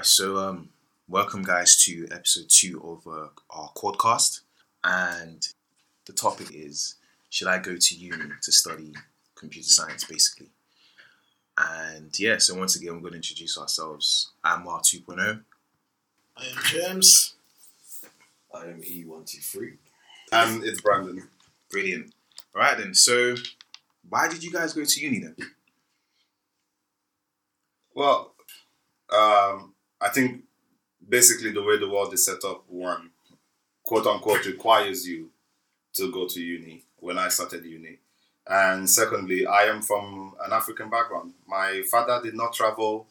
right, so um, welcome guys to episode two of uh, our quadcast, and the topic is: Should I go to uni to study computer science, basically? And yeah, so once again, we're going to introduce ourselves. I'm Mar 2.0. I am James. I am E123. And it's Brandon. Brilliant. All right then. So, why did you guys go to uni then? Well, um, I think basically the way the world is set up, one, quote unquote, requires you to go to uni when I started uni. And secondly, I am from an African background. My father did not travel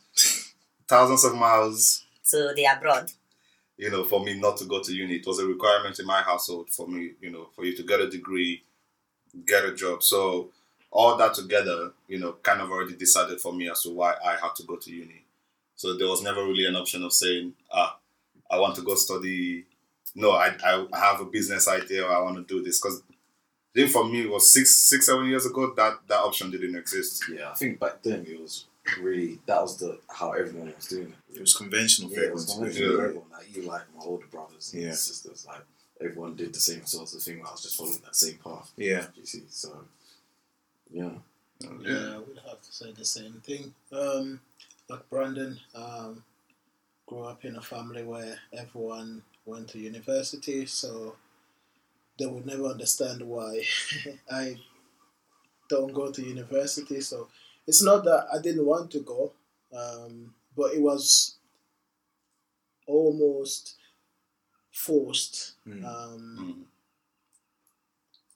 thousands of miles, to the abroad. you know, for me not to go to uni. It was a requirement in my household for me, you know, for you to get a degree, get a job. So all that together, you know, kind of already decided for me as to why I had to go to uni. So there was never really an option of saying, ah, I want to go study. No, I, I, I have a business idea. Or I want to do this because. then for me it was six, six, seven years ago that that option didn't exist. Yeah, I think back then it was really that was the how everyone was doing it. It was conventional for Yeah, it everyone was conventional to for uni. everyone. Like you, like my older brothers and Yeah. sisters, like everyone did the same sorts of thing. I was just following that same path. Yeah. You see, so yeah, Yeah, I would have to say the same thing. Um, like Brandon, um, grew up in a family where everyone went to university, so they would never understand why I don't go to university. So it's not that I didn't want to go, um, but it was almost forced. Mm. Um, Mm.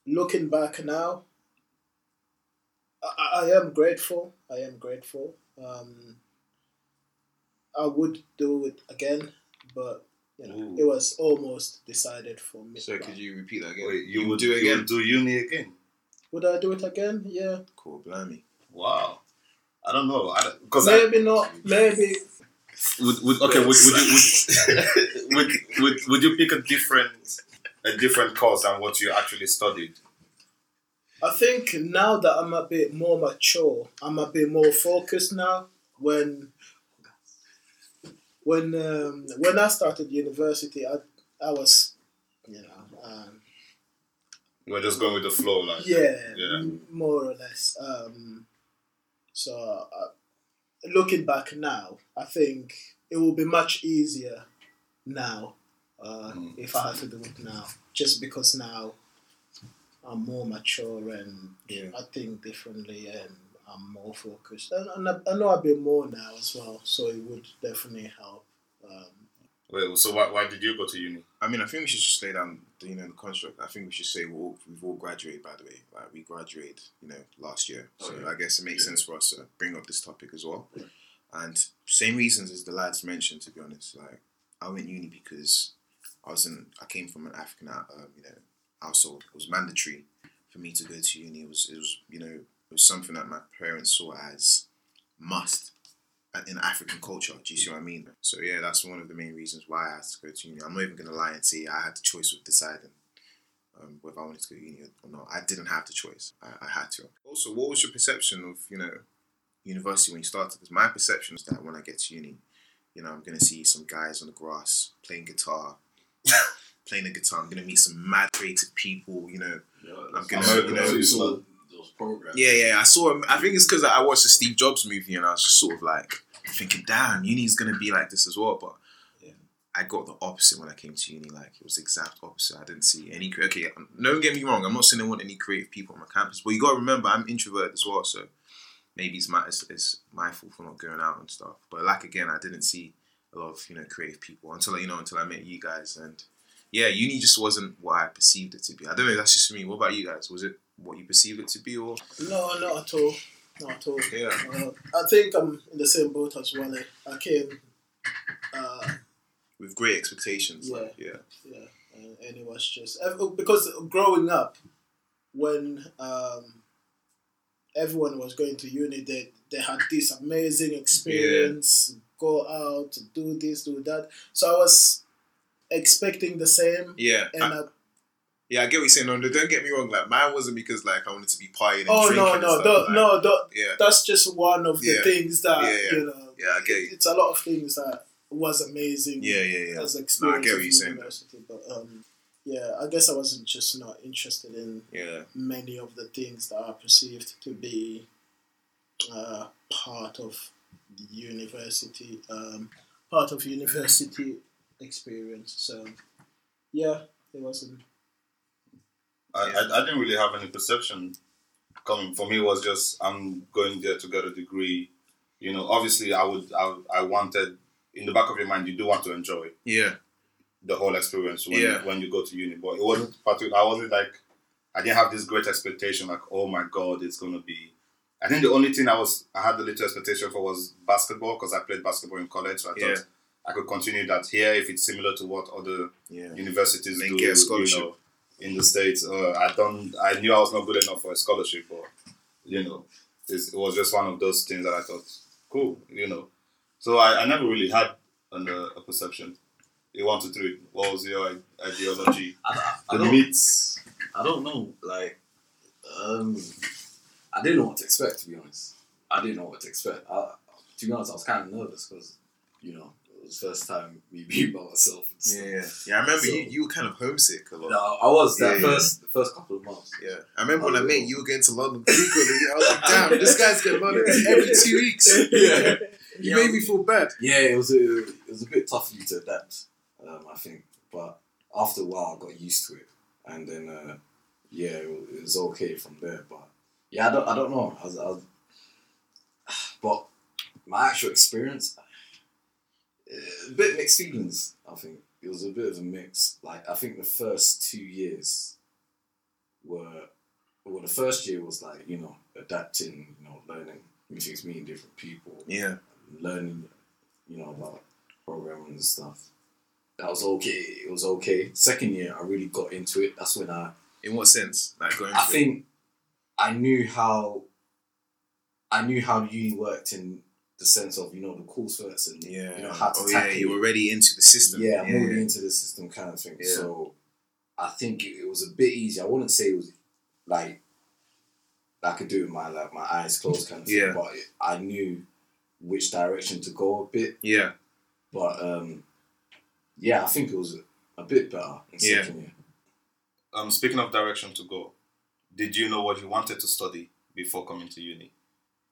looking back now, I, I am grateful. I am grateful. Um, I would do it again, but you know, Ooh. it was almost decided for me. So, could you repeat that again? Wait, you, would would do it again? do uni again? Would I do it again? Yeah, Cool, blimey. Wow. I don't know. Because I, maybe not. Maybe would, would okay would, would you would, would, would, would you pick a different a different course than what you actually studied I think now that I'm a bit more mature, I'm a bit more focused now. When when um, when I started university, I I was, you know, um, we're just going with the flow like yeah, Yeah. more or less. Um, so uh, looking back now, I think it will be much easier now uh, Mm. if I had to do it now, just because now I'm more mature and Yeah. I think differently and I'm more focused. And, and I, I know a bit more now as well, so it would definitely help. Um, Wait, so why, why did you go to uni I mean, I think we should just lay down, the, you know, the construct. I think we should say we're all, we've all graduated, by the way. Like we graduated, you know, last year. So yeah. I guess it makes sense for us to bring up this topic as well. And same reasons as the lads mentioned. To be honest, like I went uni because I was in. I came from an African, uh, um, you know, household. It was mandatory for me to go to uni. It was, it was, you know, it was something that my parents saw as must in African culture. Do you see what I mean? So yeah, that's one of the main reasons why I had to go to uni. I'm not even gonna lie and say I had the choice of deciding um, whether I wanted to go to uni or not. I didn't have the choice. I, I had to. Also, what was your perception of you know university when you started? Because my perception is that when I get to uni, you know, I'm gonna see some guys on the grass playing guitar. playing the guitar, I'm gonna meet some mad creative people. You know, I'm gonna, you know, you so- saw those programs. yeah, yeah. I saw him. I think it's because I watched the Steve Jobs movie and I was just sort of like thinking, damn, uni's gonna be like this as well. But Yeah. I got the opposite when I came to uni. Like it was the exact opposite. I didn't see any. cre- Okay, um, don't get me wrong. I'm not saying I want any creative people on my campus, but you got to remember I'm introverted as well. So maybe it's my it's, it's my fault for not going out and stuff. But like again, I didn't see a lot of you know creative people until you know until I met you guys and. Yeah, uni just wasn't what I perceived it to be. I don't know. That's just me. What about you guys? Was it what you perceive it to be, or no, not at all. Not at all. yeah? Uh, I think I'm in the same boat as well. I came, uh, with great expectations. Yeah. Like, yeah. yeah, and, and it was just uh, because growing up, when um, everyone was going to uni, they they had this amazing experience, go out, do this, do that. So I was expecting the same, Yeah. and I, I, yeah, I get what you're saying. No, don't get me wrong. Like mine wasn't because like I wanted to be partying. And oh no, no, stuff, don't, like, no, don't, Yeah. that's just one of the Yeah. things that Yeah, you know. Yeah, I get you. It's a lot of things that was amazing. Yeah, yeah, yeah. As No, I experience get what you're saying. university, but um, yeah, I guess I wasn't just not interested in Yeah, many of the things that are perceived to be uh, part of the university, um, part of university experience. So, yeah, it wasn't. I, I, I didn't really have any perception coming. For me, it was just I'm going there to get a degree. You know, obviously, I would I, I wanted in the back of your mind, you do want to enjoy yeah, the whole experience when Yeah. when you go to uni. But it wasn't particular. I wasn't like I didn't have this great expectation. Like, oh my god, it's gonna be. I think the only thing I was I had the little expectation for was basketball because I played basketball in college. So I Yeah. thought I could continue that here if it's similar to what other yeah. universities Then do. You know, in the states, uh, I don't. I knew I was not good enough for a scholarship, but you know, it's, it was just one of those things that I thought cool. You know, so I, I never really had an, uh, a perception. You one to three. What was your ideology? I, I, The don't, meats. I don't know. Like, um, I didn't know what to expect. To be honest, I didn't know what to expect. I, to be honest, I was kind of nervous because, you know, it was the first time me being by myself. And stuff. Yeah, yeah. Yeah, I remember So- you, you were kind of homesick a lot. No, I was that Yeah, yeah. first the first couple of months. Yeah, I remember when I Oh, met yeah. you were going to London frequently. I was like, damn, this guy's getting London every two weeks. Yeah. You Yeah. made me feel bad. Yeah, it was a it was a bit tough for you to adapt, um, I think. But after a while, I got used to it, and then uh, yeah, it, wa- it was okay from there. But yeah, I don't I don't know. I was, I was, but my actual experience, a bit mixed feelings. I think it was a bit of a mix. Like I think the first two years were well, the first year was like you know adapting, you know, learning new things, meeting different people Yeah, learning, you know, about programming and stuff. That was okay. It was okay. Second year, I really got into it. That's when I, in what sense? Like going. I think, I knew how, I knew how uni worked in the sense of you know the coursework and Yeah. you know how to oh yeah, you it. were already into the system. Yeah, I'm yeah. already into the system kind of thing. Yeah. So I think it, it was a bit easy. I wouldn't say it was like I could do it with my like my eyes closed kind of thing, Yeah. but it, I knew which direction to go a bit. yeah. But um, yeah, I think it was a, a bit better in Yeah. second year. Um, speaking of direction to go, did you know what you wanted to study before coming to uni?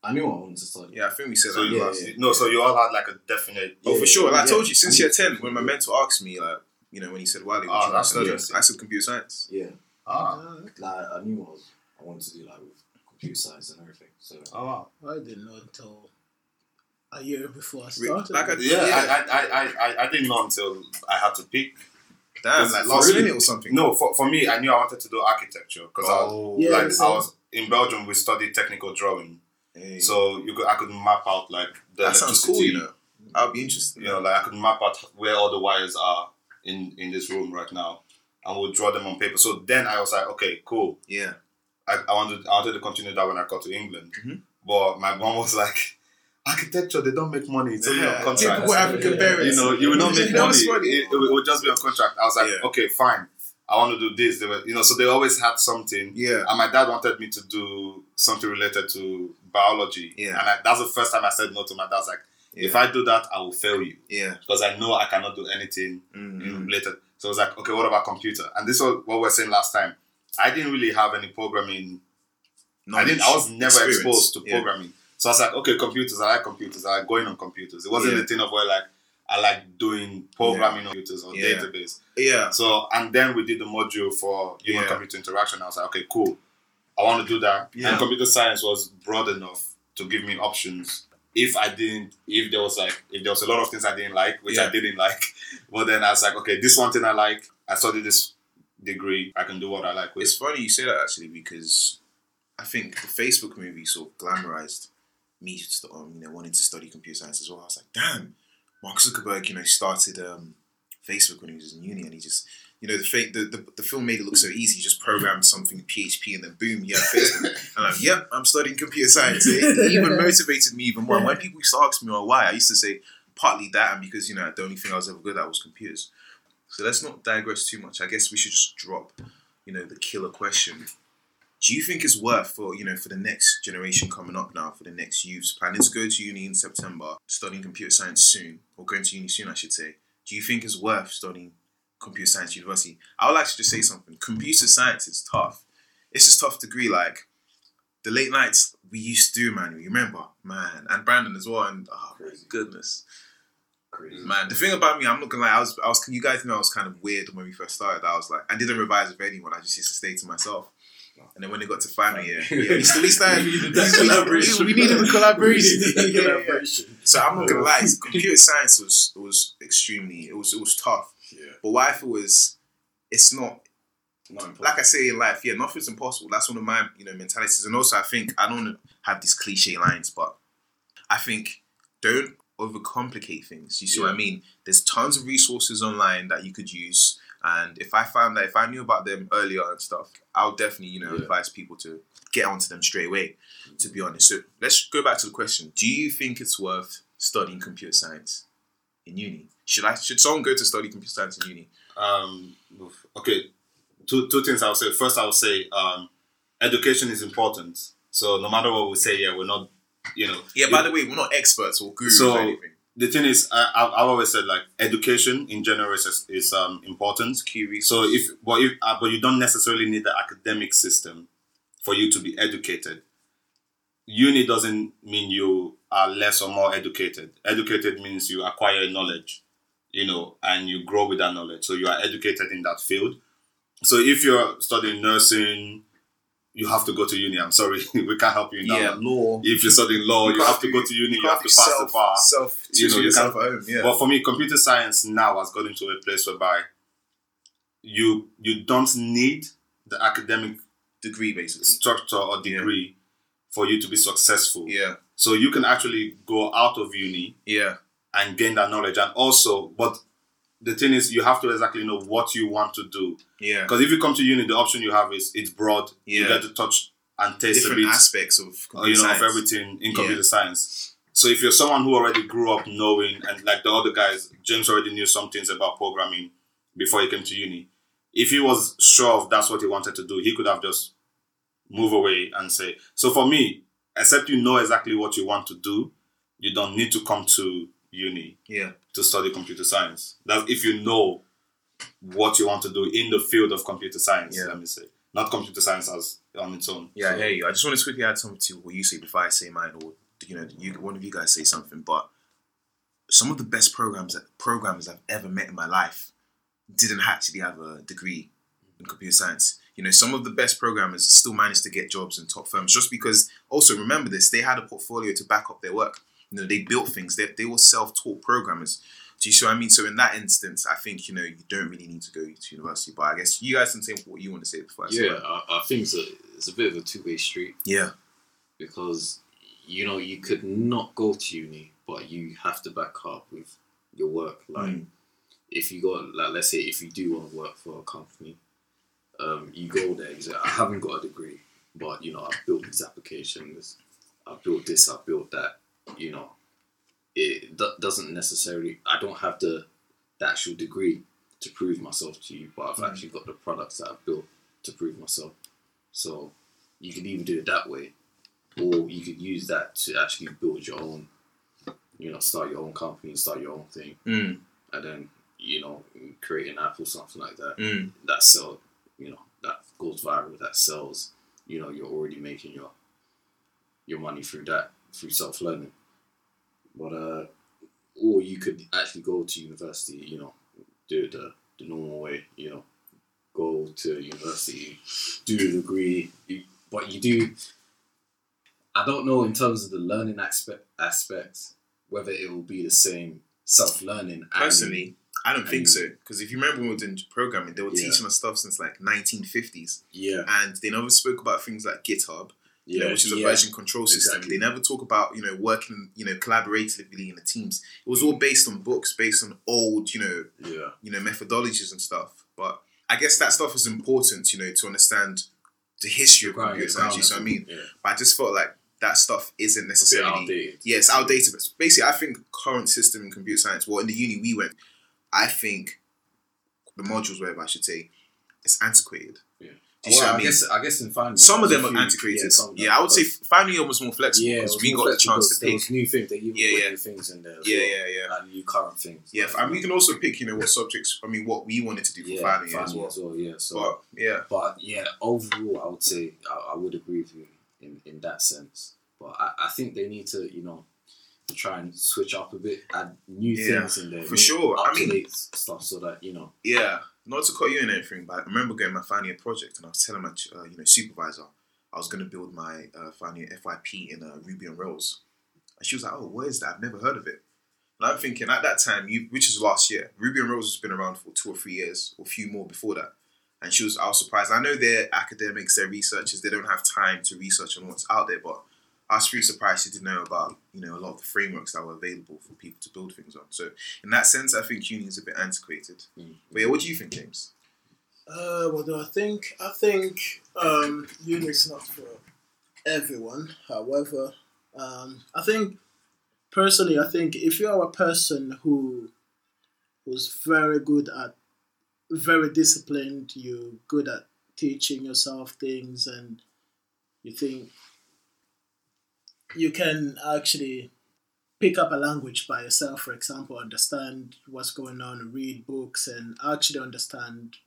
I knew I wanted to study. Yeah, I think we said So that yeah, last. yeah. no, so you all had like a definite. Oh, for sure. Like I told you, since year 10, when my mentor asked me, like, you know, when he said, Wally, what Ah, you want that's to study? I said computer science. Yeah, Ah, like I knew I was I wanted to do like with computer science and everything. So oh wow. I didn't know until a year before I started. like I- Yeah, Yeah. I, I, I, I, I didn't know until I had to pick. Damn, Because like last really- minute or something. No, for, for me, I knew I wanted to do architecture because I was Oh, Yeah, like same. I was in Belgium. We studied technical drawing, hey. so you could I could map out like the that sounds cool, you know. I'll be interested. You know, like I could map out where all the wires are in in this room right now, and we'll draw them on paper. So then I was like, okay, cool. Yeah. I, I wanted I wanted to continue that when I got to England, Mhm. but my mom was like, architecture they don't make money. It's only on contract. Typical African Yeah. parents. You know, you will not make money. It, it would just be on contract. I was like, okay, fine. I want to do this. They were, you know, so they always had something. Yeah. And my dad wanted me to do something related to biology. Yeah. And I, that's the first time I said no to my dad. I was like, Yeah. if I do that, I will fail you yeah. because I know I cannot do anything Mm-hmm. related. So I was like, okay, what about computer? And this was what we were saying last time. I didn't really have any programming. I didn't. I was never exposed to programming. So I was like, okay, computers. I like computers. I like going on computers. It wasn't Yeah. the thing of where like I like doing programming on computers or Yeah. database. Yeah. So and then we did the module for human Yeah. computer interaction. I was like, okay, cool. I want to do that. Yeah. And computer science was broad enough to give me options. If I didn't, if there was like, if there was a lot of things I didn't like, which Yeah. I didn't like, but then I was like, okay, this one thing I like. I studied this degree. I can do what I like with. It's funny you say that actually because I think the Facebook movie sort of glamorized me, um, you know, wanting to study computer science as well. I was like, damn, Mark Zuckerberg, you know, started um, Facebook when he was in uni, and he just, you know, the, fa- the, the the film made it look so easy. He just programmed something in PHP, and then boom, you have Facebook. and I'm like, yep, I'm studying computer science. It, it even motivated me even more. And when people used to ask me well, why, I used to say partly that, and because you know, the only thing I was ever good at was computers. So let's not digress too much. I guess we should just drop, you know, the killer question. Do you think it's worth for you know for the next generation coming up now, for the next youths planning to go to uni in September, studying computer science soon, or going to uni soon, I should say? Do you think it's worth studying computer science university? I would like to just say something. Computer science is tough. It's just tough degree. Like the late nights we used to do, man. You remember, man, and Brandon as well. And oh Crazy. goodness, Crazy. man. The thing about me, I'm not gonna lie. I was, I was. You guys know I was kind of weird when we first started. I was like, I didn't revise with anyone. I just used to stay to myself. And then when it got to final year, yeah, we still started. We needed we- collaboration. Needed the collaboration. Needed Yeah, yeah, yeah. So I'm not gonna lie. Computer science was was extremely. It was it was tough. Yeah. But what I feel is, it's not Not like I say in life, yeah, nothing's impossible. That's one of my you know mentalities, and also I think I don't have these cliche lines, but I think don't overcomplicate things. You see what I mean? There's tons of resources online that you could use, and if I found that if I knew about them earlier and stuff, I'll definitely you know Yeah. advise people to get onto them straight away. To be honest, so let's go back to the question: Do you think it's worth studying computer science in uni? Should I? Should someone go to study computer science in uni? Um, okay, two two things I would say. First, I would say um, education is important. So no matter what we say, yeah, we're not, you know. Yeah. By the way, we're not experts or gurus So- or anything. The thing is, I, I- I've always said like education in general is, is um, important. Key resource. So if but if uh, but you don't necessarily need the academic system for you to be educated. Uni doesn't mean you are less or more educated. Educated means you acquire knowledge, you know, and you grow with that knowledge. So you are educated in that field. So if you're studying nursing, you have to go to uni. I'm sorry, we can't help you in that yeah, one. law. If you're studying law, you, can't have to go to uni. You, can't have to pass self, the bar. Self, You know, you you yourself at home. Yeah. But for me, computer science now has got into a place whereby you you don't need the academic Degree, basically. structure or degree for you to be successful. Yeah. So you can actually go out of uni Yeah. and gain that knowledge, and also, but the thing is, you have to exactly know what you want to do. Yeah. Because if you come to uni, the option you have is it's broad. Yeah. You get to touch and taste Different a bit aspects of uh, you know, science. of everything in Yeah. computer science. So if you're someone who already grew up knowing, and like the other guys, James already knew some things about programming before he came to uni. If he was sure of that's what he wanted to do, he could have just move away and say. So for me, except you know exactly what you want to do, you don't need to come to uni Yeah. To study computer science. That's if you know what you want to do in the field of computer science. Yeah. Let me say, not computer science as on its own. Yeah, I So- you. I just want to quickly add something to what you say before I say mine, or you know, you one of you guys say something. But some of the best programs that programmers I've ever met in my life didn't actually have a degree in computer science. You know, some of the best programmers still managed to get jobs in top firms just because. Also, remember this: they had a portfolio to back up their work. You know, they built things. They they were self-taught programmers. Do you see what I mean? So in that instance, I think you know you don't really need to go to university. But I guess you guys can say what you want to say before I. Yeah. I, I think it's a, it's a bit of a two way street Yeah. because you know you could not go to uni, but you have to back up with your work. Like Mm. if you got like let's say if you do want to work for a company, um, you go there. You say I haven't got a degree, but you know I've built these applications, I've built this, I've built that. You know, it do- doesn't necessarily. I don't have the, the actual degree to prove myself to you, but I've Mm. actually got the products that I've built to prove myself. So you could even do it that way, or you could use that to actually build your own. You know, start your own company, start your own thing, Mm. and then you know create an app or something like that Mm. that sell. You know, that goes viral, that sells. You know, you're already making your your money through that through self learning. But uh, or you could actually go to university. You know, do it the the normal way. You know, go to university, do the degree, you, but you do. I don't know in terms of the learning aspect aspect whether it will be the same self learning. Personally, I don't think so. Because if you remember when we were doing programming, they were Yeah. teaching us stuff since like 1950s, yeah, and they never spoke about things like GitHub, you know, yeah, which is a yeah. version control system. Exactly. They never talk about you know working you know collaboratively in the teams. It was all mm. based on books, based on old you know Yeah, you know methodologies and stuff. But I guess that stuff is important, you know, to understand the history of Ground- computer science. You see what I mean? Yeah, But I just felt like that stuff isn't necessarily outdated. yeah, it's outdated. But basically, I think current system in computer science, well, in the uni we went, I think the modules, whatever I should say, it's antiquated. Well, I mean? guess I guess in final Some of them are antiquated. Yeah, of I would say final year was more flexible yeah, because we got the chance to there pick. was new things. They even Yeah, yeah. new things in there. Yeah, well. yeah, yeah. Like new current things. Yeah, Like, and we can also pick, you know, what subjects. I mean, what we wanted to do for yeah, final year as well. as well. Yeah, so But yeah, But yeah, overall, I would say I, I would agree with you in, in that sense. But I, I think they need to, you know, try and switch up a bit, add new Yeah, things in there, for sure. I mean- stuff, so that you know. yeah. Not to cut you in anything, but I remember going my final year project, and I was telling my, uh, you know, supervisor, I was going to build my uh, final year FYP in uh, Ruby on Rails, and she was like, "Oh, what is that? I've never heard of it." And I'm thinking at that time, you, which is last year, Ruby on Rails has been around for two or three years, or a few more before that. And she was, I was surprised. I know they're academics, they're researchers, they don't have time to research on what's out there, but I was pretty surprised she didn't know about, you know, a lot of the frameworks that were available for people to build things on. So in that sense, I think uni is a bit antiquated. Mm. But yeah, what do you think, James? Uh, what do I think? I think um, Uni's not for everyone. However, um, I think personally, I think if you are a person who who's very good at, very disciplined, you're good at teaching yourself things, and you think you can actually pick up a language by yourself, for example, understand what's going on, read books, and actually understand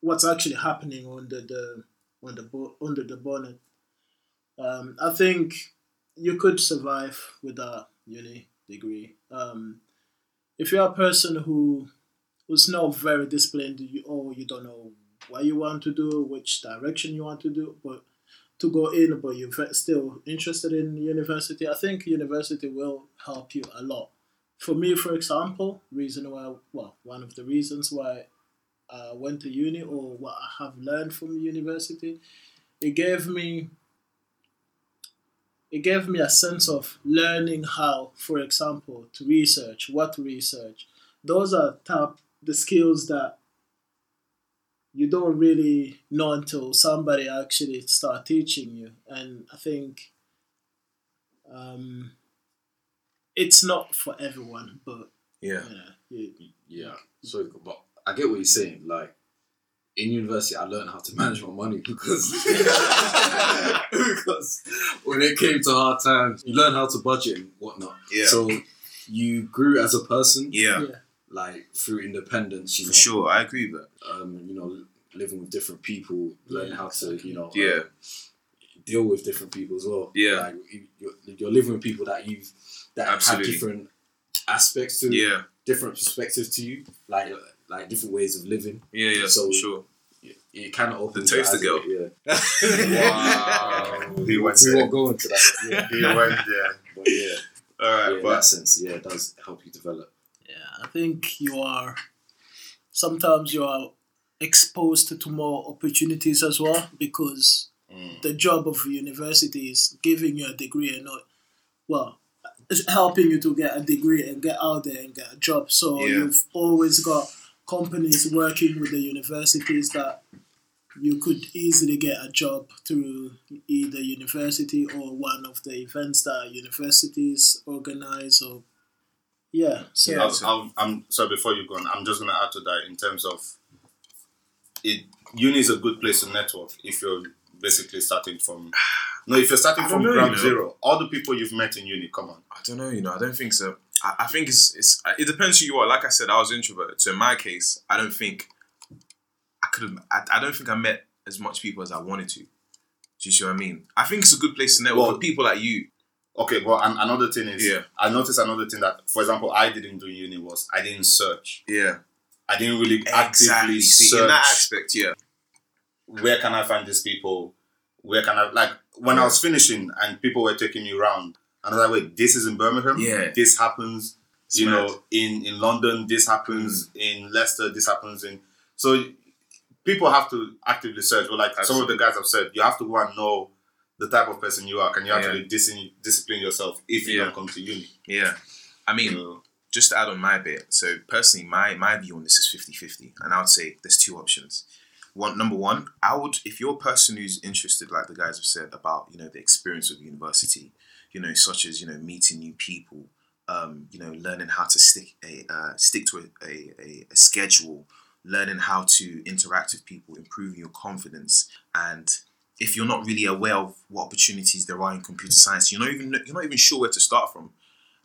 what's actually happening under the on the under the bonnet. Um, I think you could survive with a uni degree. Um, if you're a person who who's not very disciplined, you, or you don't know what you want to do, which direction you want to do, but to go in, but you're still interested in university, I think university will help you a lot. For me, for example, reason why, well, one of the reasons why I went to uni or what I have learned from university, it gave me it gave me a sense of learning how, for example, to research, what to research. Those are top the skills that you don't really know until somebody actually start teaching you. And I think um, it's not for everyone, but Yeah. yeah, you, Yeah, so but I get what you're saying. Like in university, I learned how to manage my money because because when it came to hard times, you learn how to budget and whatnot. Yeah. So you grew as a person, Yeah, yeah. Like through independence. You for know, sure. I agree with that. um, you know, living with different people, learning Yeah, how to, you know, Yeah. um, deal with different people as well. Yeah. like you- you're, you're living with people that you've that Absolutely. have different aspects to, Yeah, different perspectives to you, like like different ways of living. yeah, yeah, So- for sure. It, it kind of opens The toaster girl. a Yeah. Wow. He went we there. won't go into that. But yeah, He went there. but yeah, All yeah, right, in but that sense, yeah, it does help you develop. I think you are. Sometimes you are exposed to, to more opportunities as well because Mm. the job of university is giving you a degree and not, well, it's helping you to get a degree and get out there and get a job. So Yeah. you've always got companies working with the universities that you could easily get a job through either university or one of the events that universities organize or yeah so Yeah, I'll, I'll, I'm so before you go on, I'm just gonna add to that in terms of it. Uni is a good place to network if you're basically starting from. No, if you're starting from know, ground you know. zero, all the people you've met in uni, come on. I don't know. You know, I don't think so. I, I think it's it's. It depends who you are. Like I said, I was introverted, so in my case, I don't think I could have. I, I don't think I met as much people as I wanted to. Do you see what I mean? I think it's a good place to network Well- with people like you. Okay, well, and another thing is, Yeah. I noticed another thing that, for example, I didn't do uni was I didn't search. Yeah, I didn't really actively exactly. See, search. in that aspect, yeah, where can I find these people? Where can I like when I was finishing and people were taking me around and I was like, wait, this is in Birmingham. Yeah. This happens, It's you mad. know, in in London. This happens mm. in Leicester. This happens in. So people have to actively search. But like some of the guys have said, you have to go and know the type of person you are. Can you actually dis- discipline yourself if you Yeah. don't come to uni? yeah. I mean, So, just to add on my bit, so personally, my my view on this is 50-50. and I would say there's two options. One, number one, I would if you're a person who's interested, like the guys have said about you know the experience of university, you know, such as you know meeting new people, um, you know, learning how to stick a uh, stick to a, a, a, a schedule, learning how to interact with people, improving your confidence, and if you're not really aware of what opportunities there are in computer science, you're not even you're not even sure where to start from,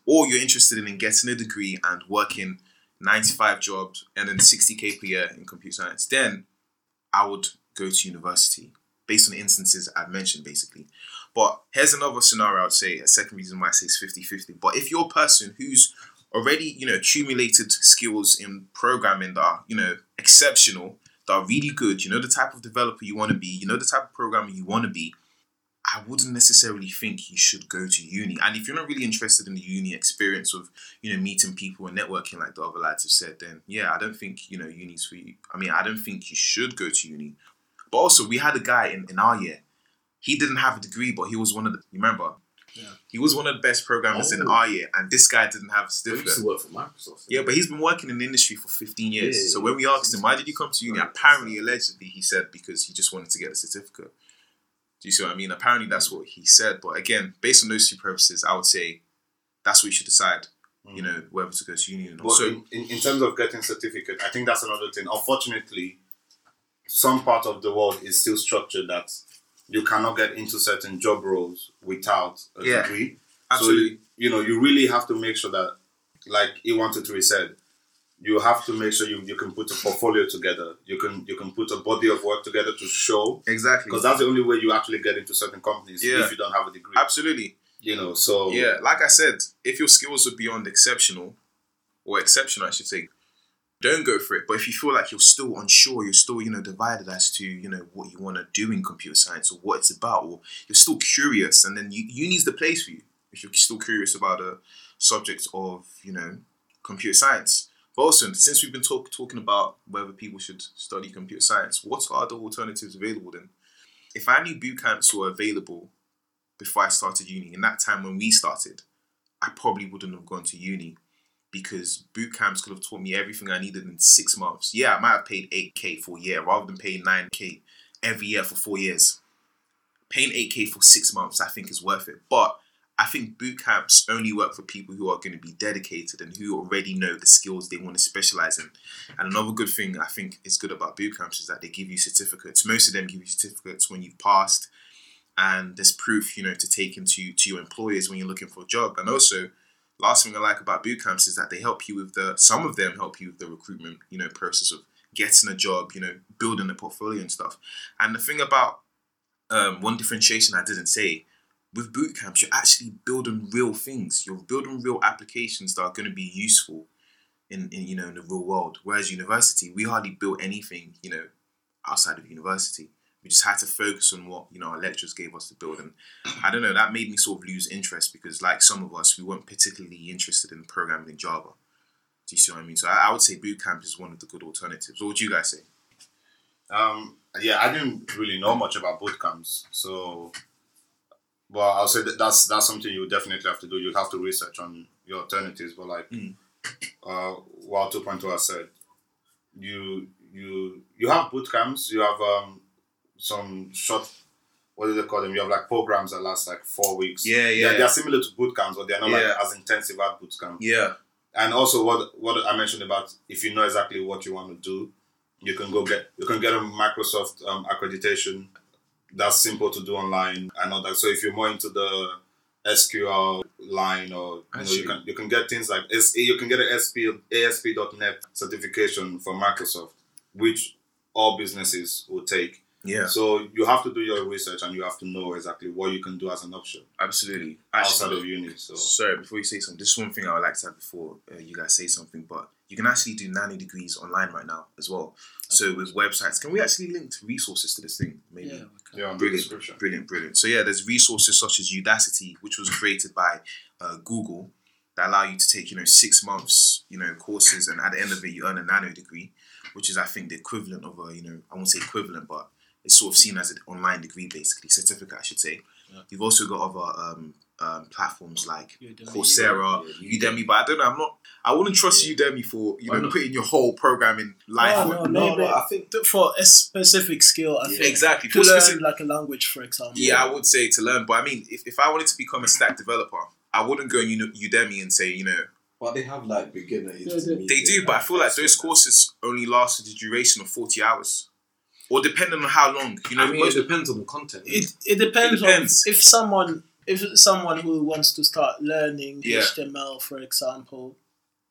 or you're interested in getting a degree and working 95 jobs and then 60k per year in computer science, then I would go to university based on the instances I've mentioned, basically. But here's another scenario I'd say, a second reason why I say it's 50 50. But if you're a person who's already, you know, accumulated skills in programming that are, you know, exceptional, that are really good, you know, the type of developer you want to be, you know, the type of programmer you want to be, I wouldn't necessarily think you should go to uni. And if you're not really interested in the uni experience of, you know, meeting people and networking like the other lads have said, then yeah, I don't think, you know, uni's for you. I mean, I don't think you should go to uni. But also, we had a guy in, in our year. He didn't have a degree, but he was one of the, you remember? Yeah. He was one of the best programmers in Oh. our year, and this guy didn't have a He used to work for Microsoft. Yeah, but he's been working in the industry for 15 years. Yeah, so when we asked him, why did you come to uni? Apparently, allegedly, he said because he just wanted to get a certificate. Do you see what I mean? Apparently, that's what he said. But again, based on those two purposes, I would say that's what you should decide, you mm. know, whether to go to uni or not. But So, in, in, in terms of getting certificate, I think that's another thing. Unfortunately, some part of the world is still structured that you cannot get into certain job roles without a Yeah, degree. absolutely. So, you know, you really have to make sure that, like E123 said, you have to make sure you, you can put a portfolio together. You can you can put a body of work together to show exactly. because that's the only way you actually get into certain companies Yeah. if you don't have a degree. Absolutely. You know, so Yeah, like I said, if your skills are beyond exceptional, or exceptional, I should say, don't go for it. But if you feel like you're still unsure, you're still, you know, divided as to, you know, what you want to do in computer science or what it's about, or you're still curious, and then you, uni's the place for you. If you're still curious about a subject of, you know, computer science. But also, since we've been talk, talking about whether people should study computer science, what are the alternatives available then? If I knew boot camps were available before I started uni. In that time when we started, I probably wouldn't have gone to uni because boot camps could have taught me everything I needed in six months. Yeah, I might have paid 8k for a year rather than paying 9k every year for four years. Paying 8k for six months, I think, is worth it. But I think boot camps only work for people who are going to be dedicated and who already know the skills they want to specialize in. And another good thing I think is good about boot camps is that they give you certificates. Most of them give you certificates when you've passed and there's proof, you know, to take into to your employers when you're looking for a job. And also, last thing I like about boot camps is that they help you with the some of them help you with the recruitment, you know, process of getting a job, you know, building a portfolio and stuff. And the thing about um, one differentiation I didn't say with boot camps, you're actually building real things. You're building real applications that are going to be useful in, in you know in the real world. Whereas university, we hardly built anything, you know, outside of university. We just had to focus on what you know our lecturers gave us to build, and I don't know that made me sort of lose interest because, like some of us, we weren't particularly interested in programming in Java. Do you see what I mean? So I, I would say boot camp is one of the good alternatives. What would you guys say? Um, yeah, I didn't really know much about boot camps, so well, I'll say that that's that's something you definitely have to do. You have to research on your alternatives. But like, Mm. uh, while 2.2 has said, you you you have boot camps. You have um some short. What do they call them? You have like programs that last like four weeks. Yeah, They're, yeah. they're similar to boot camps, but they're not Yeah. like as intensive as boot camp. Yeah, And also, what what I mentioned about if you know exactly what you want to do, you can go get you can get a Microsoft um, accreditation. That's simple to do online and all that. So if you're more into the SQL line, or you, know, you can you can get things like you can get an SP ASP.NET certification from Microsoft, which all businesses will take. Yeah, So you have to do your research and you have to know exactly what you can do as an option absolutely. outside Actually, of uni. So Sorry, before you say something, this one thing I would like to have before uh, you guys say something, but you can actually do nano degrees online right now as well. So with websites, can we actually link to resources to this thing? Maybe. Yeah, we yeah, Brilliant, description. brilliant, brilliant. So yeah, there's resources such as Udacity, which was created by uh, Google, that allow you to take you know six months you know courses, and at the end of it, you earn a nano degree, which is I think the equivalent of a you know I won't say equivalent, but it's sort of seen as an online degree basically, certificate I should say. Yeah. You've also got other um, um, platforms like Udemy. Coursera, Yeah, Udemy, but I don't know. I'm not. I wouldn't trust Yeah. Udemy for you know putting your whole programming life. On. no, No, no, I think for a specific skill, I Yeah. think. Exactly. To For learn specific- like a language, for example. Yeah, I would say to learn, but I mean, if, if I wanted to become a stack developer, I wouldn't go on Uni- Udemy and say, you know, But they have like beginner. they- They do, but I feel like those courses only last for the duration of forty hours, or depending on how long. You know, I mean, most- it depends on the content. It it depends, It depends. on if someone if someone who wants to start learning Yeah. HTML, for example.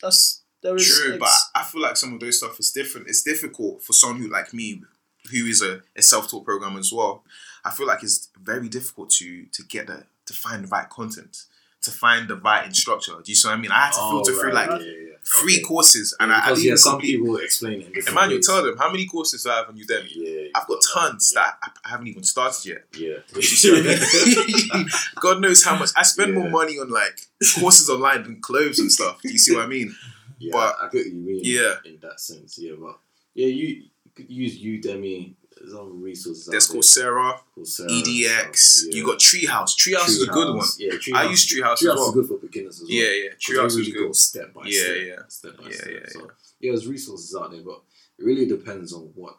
That's there is True, but I feel like some of those stuff is different. It's difficult for someone who like me, who is a, a self-taught programmer as well. I feel like it's very difficult to to get the to find the right content, to find the right instructor. Do you see what I mean? I had to Oh, filter through right, like yeah, yeah, yeah. three Okay. courses, and I, I didn't yeah, some complete. people explain it. Emmanuel, ways. tell them how many courses do I have on Udemy. Yeah, I've got tons that I, I haven't even started yet. Yeah. You see what I mean? God knows how much I spend more money on like courses online than clothes and stuff. Do you see what I mean? Yeah, But- I get what you mean. Yeah. in that sense, yeah, but yeah, you, you could use Udemy. There's other resources. out There's there. Coursera, Coursera, EDX. yeah. You got Treehouse. Treehouse is a good one. Yeah, Treehouse. I use Treehouse as Treehouse well. is good for beginners as well. Yeah, yeah. Treehouse is really go good. step by Yeah, step. yeah. Step by Yeah, step. yeah, so yeah. yeah, there's resources out there, but it really depends on what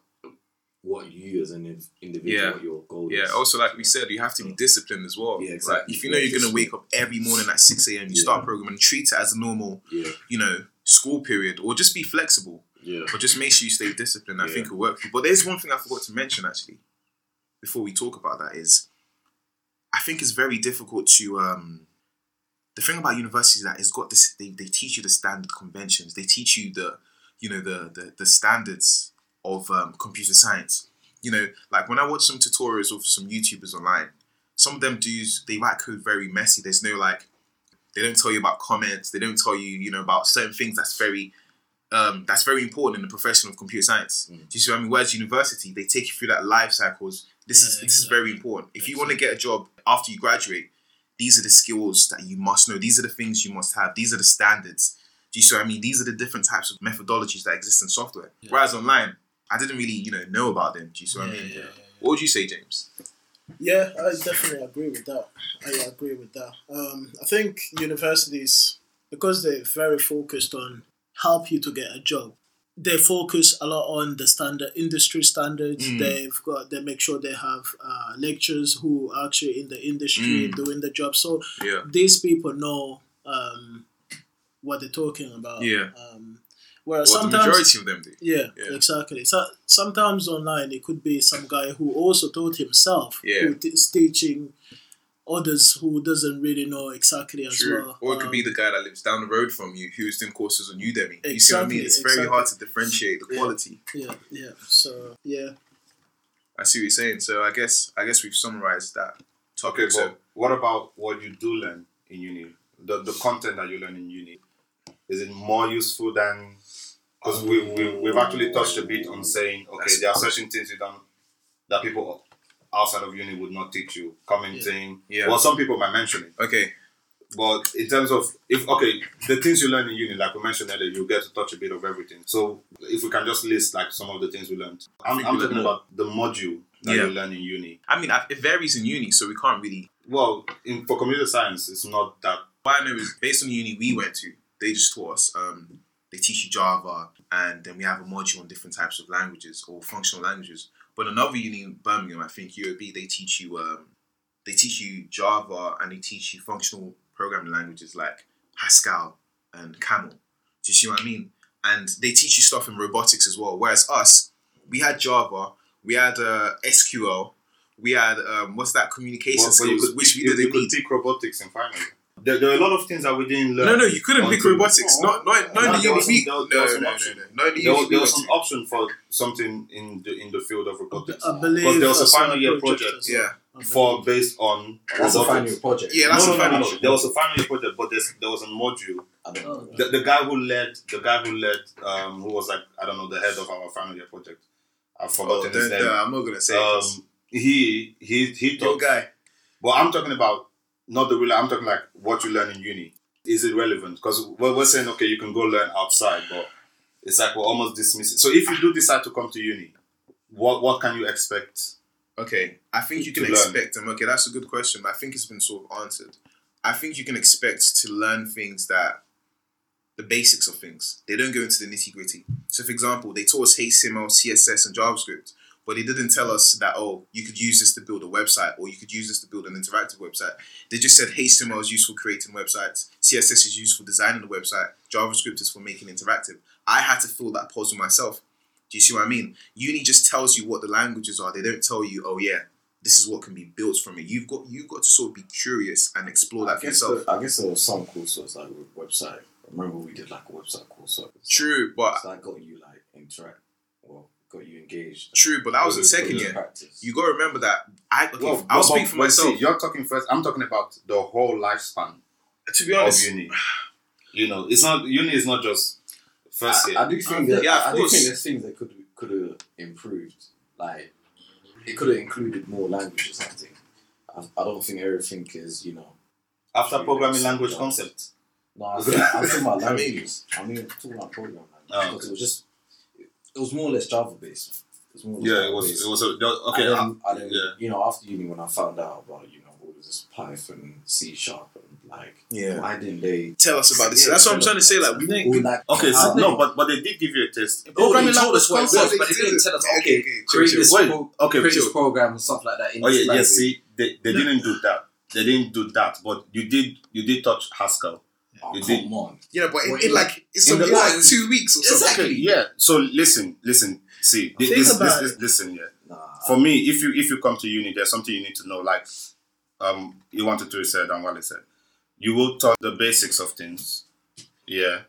what you as an individual, Yeah. what your goal Yeah. is. Yeah, also, like we said, you have to be disciplined as well. Yeah, Like, exactly. if you know Yeah, you're gonna wake up every morning at six a.m., you Yeah. start programming, treat it as a normal, yeah, you know, school period, or just be flexible. Yeah. But just make sure you stay disciplined. I Yeah. think it'll work. But there's one thing I forgot to mention actually, before we talk about that is, I think it's very difficult to. um The thing about universities is that it's got this. They, they teach you the standard conventions. They teach you the, you know, the the, the standards of um, computer science. You know, like when I watch some tutorials of some YouTubers online, some of them do they write code very messy. There's no like, they don't tell you about comments. They don't tell you, you know, about certain things that's very um, that's very important in the profession of computer science. Mm. Do you see what I mean? Whereas university, they take you through that life cycles. This is Yeah, this is very important. If you want to get a job after you graduate, these are the skills that you must know. These are the things you must have. These are the standards. Do you see what I mean? These are the different types of methodologies that exist in software. Yeah. Whereas online, I didn't really, you know, know about them. Do you see what I Yeah, mean? yeah, yeah, What would you say, James? Yeah, I definitely agree with that. I agree with that. Um, I think universities, because they're very focused on help you to get a job, they focus a lot on the standard industry standards. Mm. They've got they make sure they have uh, lecturers who are actually in the industry Mm. doing the job. So Yeah. these people know um, what they're talking about. Yeah. Um, whereas Well, the sometimes majority of them do. yeah, Yeah. exactly. So sometimes online it could be some guy who also taught himself, Yeah. who is teaching others who doesn't really know exactly as True. well. Or it could Um, be the guy that lives down the road from you who's doing courses on Udemy. You see what I mean? Exactly, It's very exactly. hard to differentiate the quality. yeah, yeah. So yeah, I see what you're saying. So I guess I guess we've summarized that topic. Okay, so what about what you do learn in uni? The the content that you learn in uni, is it more useful than? Because we, we we've actually touched a bit on saying okay, That's- there are certain things you don't that people outside of uni would not teach you. Commenting, Yeah. Well, some people might mention it, okay, but in terms of if okay, the things you learn in uni, like we mentioned earlier, you get to touch a bit of everything. So if we can just list like some of the things we learned, I'm, I'm talking about the module that Yeah. you learn in uni. I mean it varies in uni, so we can't really. Well, in, for computer science, it's not that What I know is based on the uni we went to, they just taught us. Um, they teach you Java, and then we have a module on different types of languages or functional languages. But another uni in Birmingham, I think UOB, they teach you um, they teach you Java and they teach you functional programming languages like Haskell and Camel. Do you see what I mean? And they teach you stuff in robotics as well. Whereas us, we had Java, we had uh, SQL, we had um, what's that communication Well, skills, which we didn't could need. robotics in final. There, there are a lot of things that we didn't learn. No, no, you couldn't pick robotics. No. Not, not, not in No, the there was uni. some- we- there- there was No, an no, no, option. no, not There was, there was went an option for something in the in the field of robotics. I believe Because there was a final year as project. Yeah. For based on That's a robotics. final project. Yeah, that's no, a no, no, final no. There was a final year project, but there's, there was a module. I don't know. Oh. The, the guy who led, the guy who led, um, who was like I don't know, the head of our final year project. I've Oh, forgotten his name. I'm not gonna say it. 'cause um, he he he Your taught. guy. But I'm talking about not the real. I'm talking like what you learn in uni. Is it relevant? Because we're, we're saying okay, you can go learn outside, but it's like we're almost dismissing. So if you do decide to come to uni, what what can you expect? Okay, I think you can expect them. Okay, that's a good question, but I think it's been sort of answered. I think you can expect to learn things that the basics of things. They don't go into the nitty gritty. So, for example, they taught us HTML, CSS, and JavaScript, but they didn't tell us that oh, you could use this to build a website or you could use this to build an interactive website. They just said HTML is useful for creating websites, CSS is useful for designing the website. JavaScript is for making interactive. I had to fill that puzzle myself. Do you see what I mean? Uni just tells you what the languages are. They don't tell you, oh yeah, this is what can be built from it. You've got you've got to sort of be curious and explore that I for yourself. the, I guess there was some courses like website. I remember we did like a website course. True, but that got you like interact, got you engaged. true, but that was in Put it- put second year. Practice. You got to remember that I okay, Well, I'll but- speak but- for but see, myself. you're talking first. I'm talking about the whole lifespan to be of honest, uni. You know, it's not uni is not just first year. I, I do think that yeah, of I, I do think there's things that could could have improved. Like it could have included more languages. I think. I, I don't think everything is you know. After programming language concept. No, I think, I'm talking about I mean- languages. I mean, talking about programming language Oh, because it was just it was more or less Java based. It was more or less Yeah, it was. based. It was a, okay. And uh, then, and then, yeah. you know, after uni, when I found out about you know all of this Python, C sharp, and like, yeah. why didn't they? Tell us about this. Yeah, That's what I'm trying to say. Like we this. didn't. Or, like, Okay, so, no, but but they did give you a test. Oh, Programming they told us what it was, but they didn't tell us. Okay, Okay, okay, create this, pro- okay, create this program and stuff like that. In Oh yeah, this yeah. See, they, they didn't do that. They didn't do that. But you did you did touch Haskell. Oh, You come did- on. Yeah, but in, in in- like it's in only like lines- two weeks or something. Exactly. Okay, yeah. So listen, listen. See, thi- Think this, this, this, listen. Yeah. Nah, For me, if you if you come to uni, there's something you need to know. Like, um, you wanted to said and what Wale said, you will taught the basics of things. Yeah.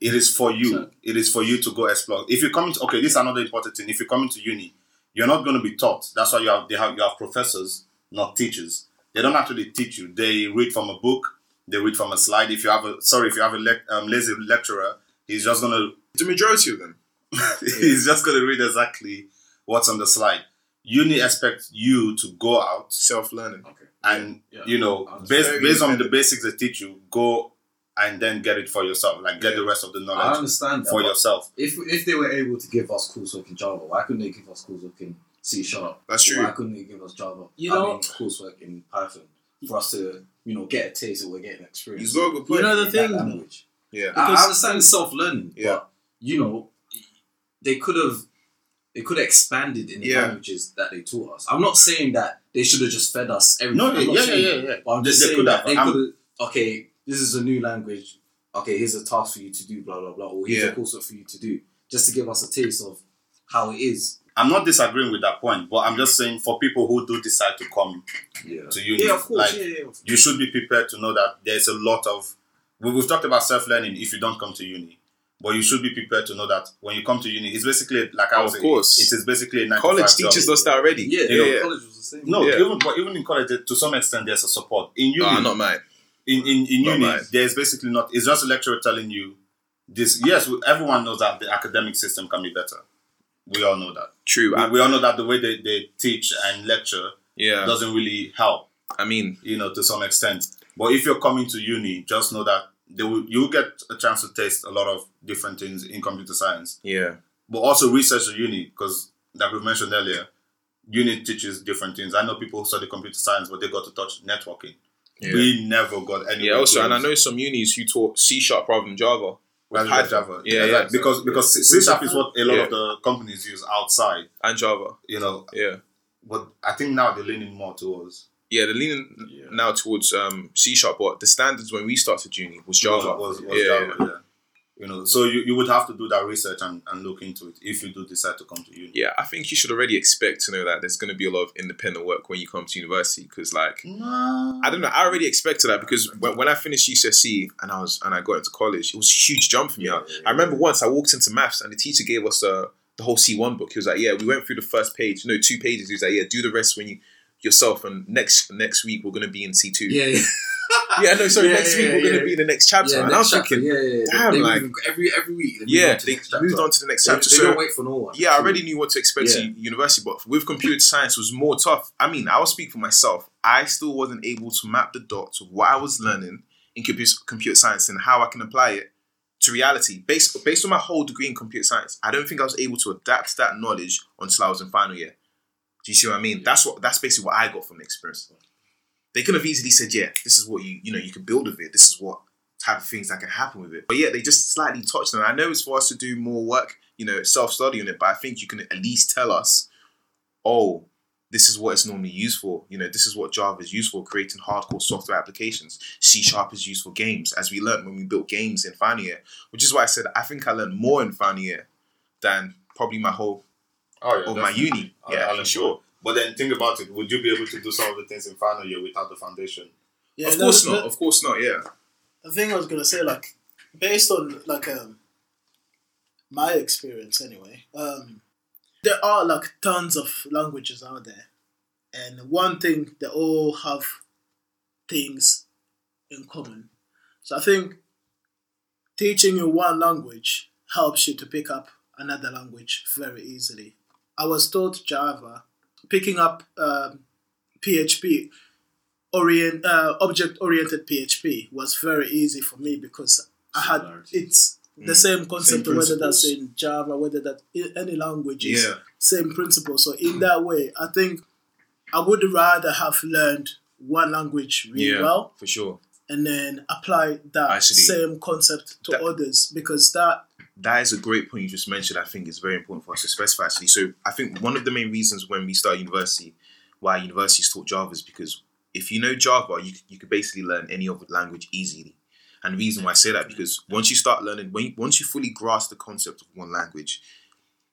It is for you. So- it is for you to go explore. If you come into okay, this is another important thing. If you come into uni, you're not going to be taught. That's why you have they have you have professors, not teachers. They don't actually teach you. They read from a book. They read from a slide. If you have a sorry, if you have a lec- um, lazy lecturer, he's just gonna The majority of them. he's just going to read exactly what's on the slide. Uni expects you to go out Self learning. okay. and Yeah. you know based based on the basics they teach you, go and then get it for yourself. Like get Yeah. the rest of the I knowledge understand that. for but yourself. If if they were able to give us coursework in Java, why couldn't they give us coursework in C sharp? That's true. Why couldn't they give us Java? You I know- mean, coursework in Python for us to you know get a taste of what we're getting experience. He's got a good point. You know the in thing, language. yeah. I, I Because- understand self learning, Yeah. but you know, they could have they could have expanded in the Yeah. languages that they taught us. I'm not saying that they should have just fed us everything. No, I'm yeah, yeah, yeah, yeah. But I'm just they saying that they could have. Okay, this is a new language. Okay, here's a task for you to do. Blah blah blah. Or here's Yeah. a coursework for you to do, just to give us a taste of how it is. I'm not disagreeing with that point, but I'm just saying for people who do decide to come Yeah. to uni, Yeah, of course. like yeah, yeah. you should be prepared to know that there's a lot of. we- We've talked about self learning if you don't come to uni, but you should be prepared to know that when you come to uni, it's basically like I was saying, course. it is basically a College job. teaches us that already. Yeah, yeah. yeah. college was the same. No, Yeah. even but even in college, to some extent, there's a support. In uni, Ah, not mine. in in, in not uni, mine. there's basically not. It's just a lecturer telling you this. Yes, everyone knows that the academic system can be better. We all know that. True. We, I, we all know that the way they, they teach and lecture yeah. doesn't really help. I mean, You know, to some extent. But if you're coming to uni, just know that they will, you'll get a chance to taste a lot of different things in computer science. yeah. But also research at uni, because like we mentioned earlier, uni teaches different things. I know people who study computer science, but they got to touch networking. Yeah. We never got any. Yeah, also, and I know some unis who taught C sharp rather than Java. Rather Python. Java. Yeah, Exactly. yeah. Because because Yeah. C sharp is what a lot Yeah. of the companies use outside. And Java. You know, Yeah. but I think now they're leaning more towards Yeah, they're leaning Yeah. now towards um, C sharp, but the standards when we started uni was Java. Was, was yeah, Java, yeah. You know, so you, you would have to do that research and, and look into it if you do decide to come to uni. yeah, I think you should already expect to know that there's going to be a lot of independent work when you come to university because, like, No. I don't know. I already expected that because when, when I finished GCSE and I was and I got into college, it was a huge jump for me. Yeah, I, yeah, I remember once I walked into maths and the teacher gave us uh, the whole C one book. He was like, "Yeah, we went through the first page, no, two pages." He was like, "Yeah, do the rest when you yourself." And next next week we're gonna be in C two. Yeah, yeah. yeah, no, sorry. Yeah, next yeah, we're yeah, gonna be in the next chapter. And I was thinking, yeah, yeah, damn, they, like- move, every every week. They move yeah, on to they the moved on to the next chapter. they so don't wait for no one. yeah, I already knew what to expect Yeah. to university, but with computer science was more tough. I mean, I'll speak for myself. I still wasn't able to map the dots of what I was learning in computer computer science and how I can apply it to reality. Based based on my whole degree in computer science, I don't think I was able to adapt that knowledge until I was in final year. Do you see what I mean? That's what that's basically what I got from the experience. They could have easily said, "Yeah, this is what you you know you can build with it. This is what type of things that can happen with it." But yeah, they just slightly touched on. I know it's for us to do more work, you know, self study on it. But I think you can at least tell us, "Oh, this is what it's normally used for. You know, this is what Java is used for, creating hardcore software applications. C Sharp is used for games, as we learned when we built games in final year, which is why I said I think I learned more in final year than probably my whole Oh, yeah, of my uni. I'll- Yeah, I'll for sure. It. But then think about it. Would you be able to do some of the things in final year without the foundation? Yeah, of course the- not. Of course not. Yeah. The thing I was gonna say, like, based on like um my experience anyway, um, there are like tons of languages out there, and one thing they all have things in common. So I think teaching you one language helps you to pick up another language very easily. I was taught Java, picking up um, PHP, orient uh, object oriented PHP was very easy for me because I had it's the Mm. same concept Same whether that's in Java, whether that in any language is Yeah. same principle. So in that way, I think I would rather have learned one language really Yeah. well For sure. and then apply that Actually, same concept to that- others because that that is a great point you just mentioned. I think is very important for us to specify. Actually, so I think one of the main reasons when we start university, why universities taught Java is because if you know Java, you you could basically learn any other language easily. And the reason why I say that because once you start learning, when you, once you fully grasp the concept of one language,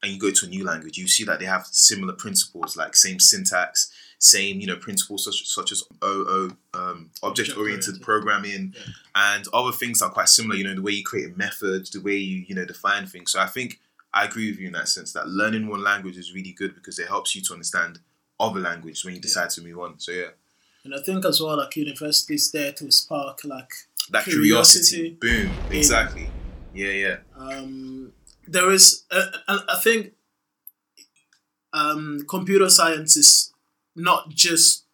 and you go to a new language, you see that they have similar principles, like same syntax, same you know principles such such as OO, um, object oriented programming, Yeah. and other things are quite similar. You know the way you create methods, the way you you know define things. So I think I agree with you in that sense that learning one language is really good because it helps you to understand other languages when you decide to move on. So yeah, and I think as well like universities there to spark like that Curiosity. curiosity, boom, exactly. Yeah, yeah, um, there is uh, uh, I think um, computer science is not just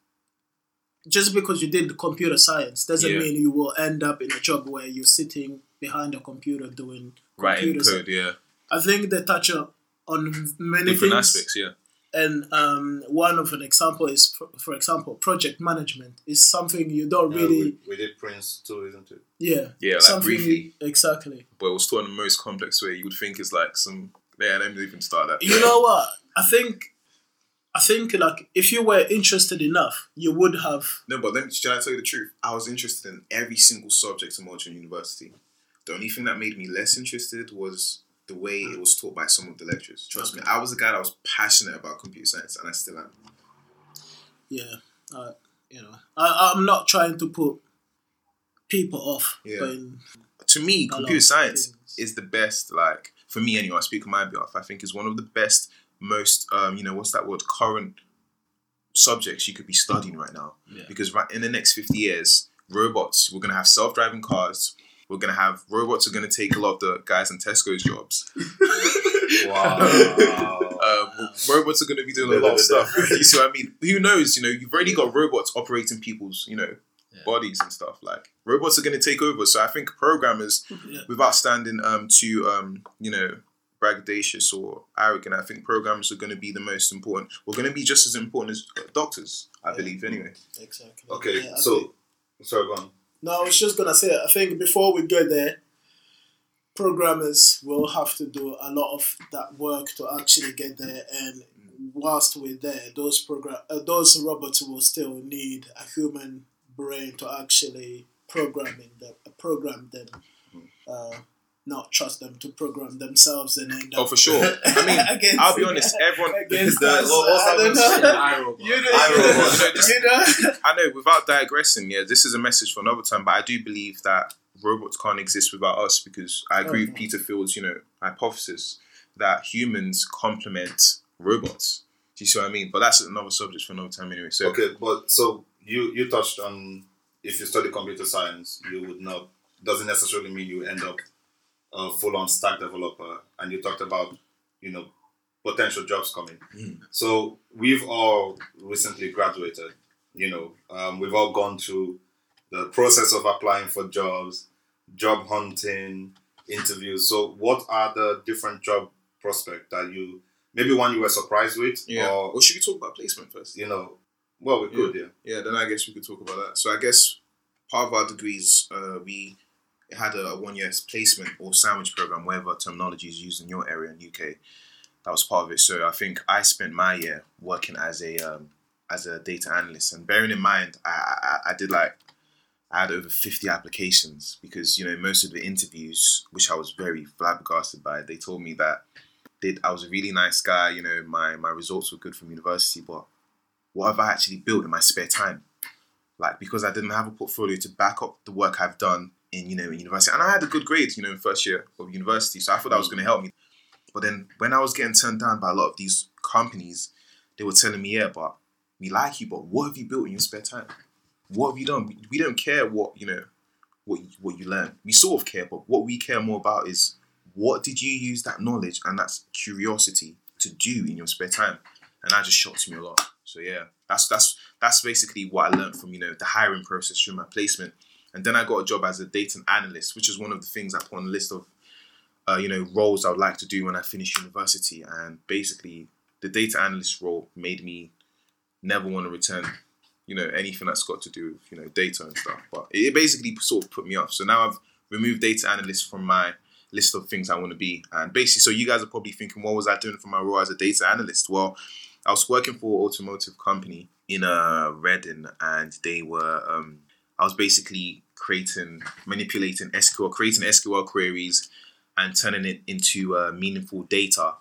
just because you did computer science doesn't Yeah. mean you will end up in a job where you're sitting behind a computer doing right in computer code. Yeah, I think they touch on- on many different things, aspects. Yeah, and um, one of an example is, for, for example, project management is something you don't Uh, really, we, we did PRINCE2, isn't it? yeah, yeah, like something briefly. exactly. but it was taught in the most complex way. You would think it's like some. Yeah, let me even start that. You know what? I think, I think like if you were interested enough, you would have. No, but let me, should I tell you the truth? I was interested in every single subject in Montreal University. The only thing that made me less interested was the way it was taught by some of the lecturers. Trust me, I was a guy that was passionate about computer science, and I still am. Yeah, uh, you know, I, I'm not trying to put people off, Yeah. To me, computer science things. is the best. Like for me, anyway, I speak on my behalf. I think is one of the best, most um, you know, what's that word? Current subjects you could be studying right now. Yeah. Because right in the next fifty years, robots. We're gonna have self-driving cars. We're gonna have robots are gonna take a lot of the guys in Tesco's jobs. Wow. Um, robots are going to be doing a lot of stuff. you see what I mean? Who knows? You know, you've already got robots operating people's, you know, Yeah. bodies and stuff. Like robots are going to take over. So I think programmers, Yeah. without standing um too um you know braggadocious or arrogant, I think programmers are going to be the most important. We're going to be just as important as doctors, I Yeah. believe. Anyway. exactly. Okay, Yeah, so think- sorry, go on. No, I was just gonna say. I think before we get there, programmers will have to do a lot of that work to actually get there. And whilst we're there, those program, uh, those robots will still need a human brain to actually programming them, program them. Uh, not trust them to program themselves and end oh, up. Oh, for sure. I mean, against- I'll be honest. Everyone. against The- us. what- I don't that know. You know, you know, I know, without digressing, yeah, this is a message for another time, but I do believe that robots can't exist without us because I oh, agree Oh, with. Peter Field's, you know, hypothesis that humans complement robots. Do you see what I mean? But that's another subject for another time anyway. So Okay, but so you you touched on if you study computer science, you would not doesn't necessarily mean you end up a full on stack developer, and you talked about you know potential jobs coming. Mm. So we've all recently graduated. You know, um, we've all gone through the process of applying for jobs, job hunting, interviews. So what are the different job prospects that you maybe one you were surprised with, yeah. or Or should we talk about placement first? you know, well we could, yeah. Yeah, then I guess we could talk about that. So I guess part of our degrees, uh, we had a one year placement or sandwich program, whatever terminology is used in your area in UK. that was part of it. So I think I spent my year working as a um, as a data analyst, and bearing in mind, I, I, I did like I had over fifty applications because you know most of the interviews, which I was very flabbergasted by, they told me that did I was a really nice guy. You know, my my results were good from university, but what have I actually built in my spare time? Like because I didn't have a portfolio to back up the work I've done in you know in university, and I had a good grade, you know, in first year of university, so I thought that was mm. going to help me. But then when I was getting turned down by a lot of these companies, they were telling me, yeah, but we like you, but what have you built in your spare time? What have you done? We, we don't care what you know, what you, what you learn. We sort of care, but what we care more about is what did you use that knowledge and that curiosity to do in your spare time? And that just shocked me a lot. So yeah, that's that's that's basically what I learned from you know the hiring process through my placement. And then I got a job as a data analyst, which is one of the things I put on the list of uh, you know roles I would like to do when I finish university. And basically, the data analyst role made me never want to return you know anything that's got to do with you know data and stuff. But it basically sort of put me off. So now I've removed data analyst from my list of things I want to be. And basically, so you guys are probably thinking, what was I doing for my role as a data analyst? Well, I was working for an automotive company in uh, Reading, and they were. Um, I was basically creating, manipulating SQL, creating SQL queries, and turning it into uh, meaningful data,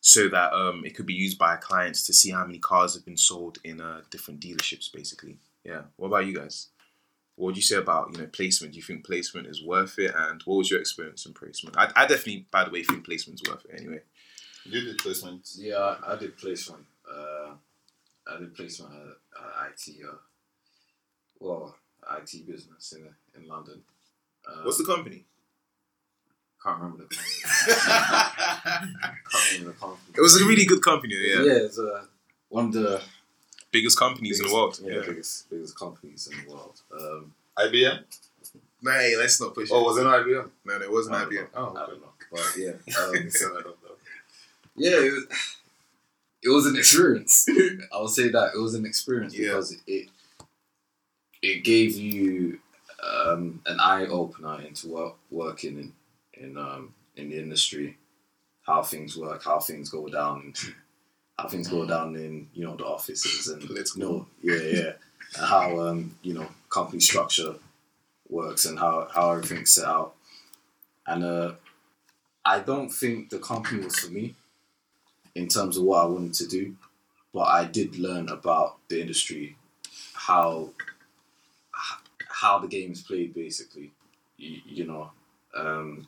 so that um, it could be used by clients to see how many cars have been sold in uh, different dealerships. Basically, yeah. What about you guys? What would you say about you know placement? Do you think placement is worth it? And what was your experience in placement? I, I definitely, by the way, think placement's worth it anyway. You did placement. Yeah, I, I did placement. Uh, I did placement at, at IT. Uh, well, IT business in in London. Uh, What's the company? Can't remember the company. can't remember the company. It was a really good company, yeah. yeah, it's uh, one of the Biggest companies in the world. Yeah, Yeah. biggest biggest companies in the world. Um, IBM? Nah, hey, let's not push it. Oh, was it IBM? no, no, it wasn't IBM. know. Oh, I okay. don't know, but yeah, um, So I don't know. yeah, it was, it was an experience. I would say that it was an experience Yeah. because it it gave you um, an eye opener into work, working in in um, in the industry, how things work, how things go down, how things go down in you know the offices and Political. you know, yeah, yeah, and how um, you know company structure works and how how everything's set out, and uh, I don't think the company was for me in terms of what I wanted to do, but I did learn about the industry, how how the game is played, basically. You, you know, um,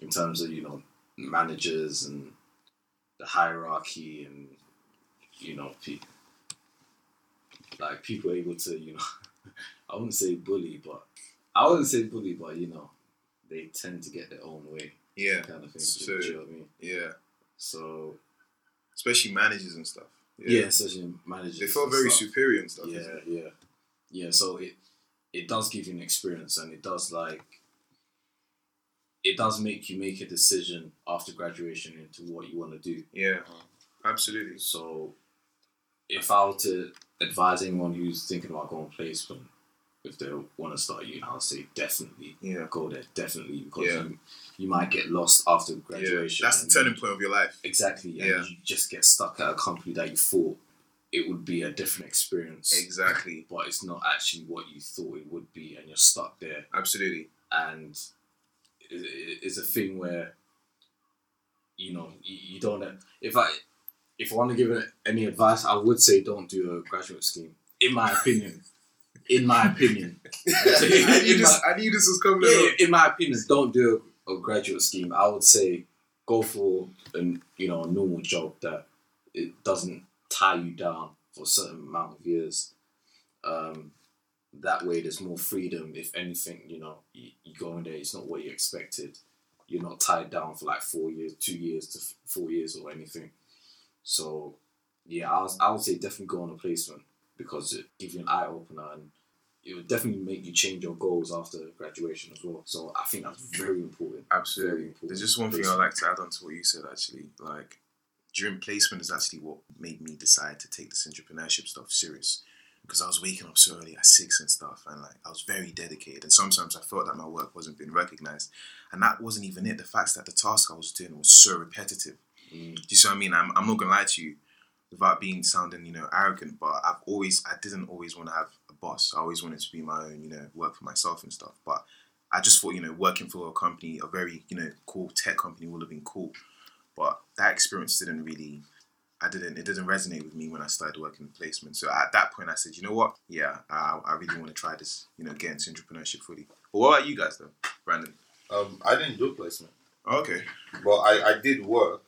in terms of you know managers and the hierarchy and you know pe- like people able to you know I wouldn't say bully, but I wouldn't say bully, but you know they tend to get their own way, Yeah, kind of thing. So- you know what I mean? yeah. So Especially managers and stuff. yeah, especially managers. They felt very stuff. superior and stuff. Yeah, yeah, yeah. So it it does give you an experience, and it does like it does make you make a decision after graduation into what you want to do. Yeah, absolutely. So if I were to advise anyone who's thinking about going placement, if they want to start uni, I'll say definitely Yeah. go there, definitely because Yeah. you, you might get lost after Yeah, graduation. that's the turning point of your life. Exactly, and Yeah. you just get stuck at a company that you thought it would be a different experience Exactly. but it's not actually what you thought it would be, and you're stuck there. Absolutely. And it- it- it's a thing where, you know, you, don't. If I if I want to give any advice, I would say don't do a graduate scheme. In my opinion, in my opinion, I, knew this, my, I knew this was coming. yeah, up. in my opinion, don't do a, a graduate scheme. I would say go for an you know a normal job that it doesn't tie you down for a certain amount of years. Um, that way, there's more freedom. If anything, you know, you, you go in there, it's not what you expected. You're not tied down for like four years, two years to f- four years or anything. So, yeah, I, was, I would say definitely go on a placement because it gives you an eye opener and it would definitely make you change your goals after graduation as well. So I think that's very important. Absolutely. Very important. There's just one thing I'd like to add on to what you said actually. Like during placement is actually what made me decide to take this entrepreneurship stuff serious. Because I was waking up so early at six and stuff and like I was very dedicated and sometimes I felt that my work wasn't being recognized. And that wasn't even it. The fact that the task I was doing was so repetitive. Mm. Do you see what I mean? I'm, I'm not gonna lie to you, without being sounding you know arrogant, but I've always I didn't always want to have a boss. I always wanted to be my own, you know, work for myself and stuff. But I just thought you know working for a company, a very you know cool tech company, would have been cool. But that experience didn't really. I didn't. It didn't resonate with me when I started working in placement. So at that point, I said, you know what? Yeah, I, I really want to try this. You know, get into entrepreneurship fully. But what about you guys, though, Brandon? Um, I didn't do placement, Okay. but I, I did work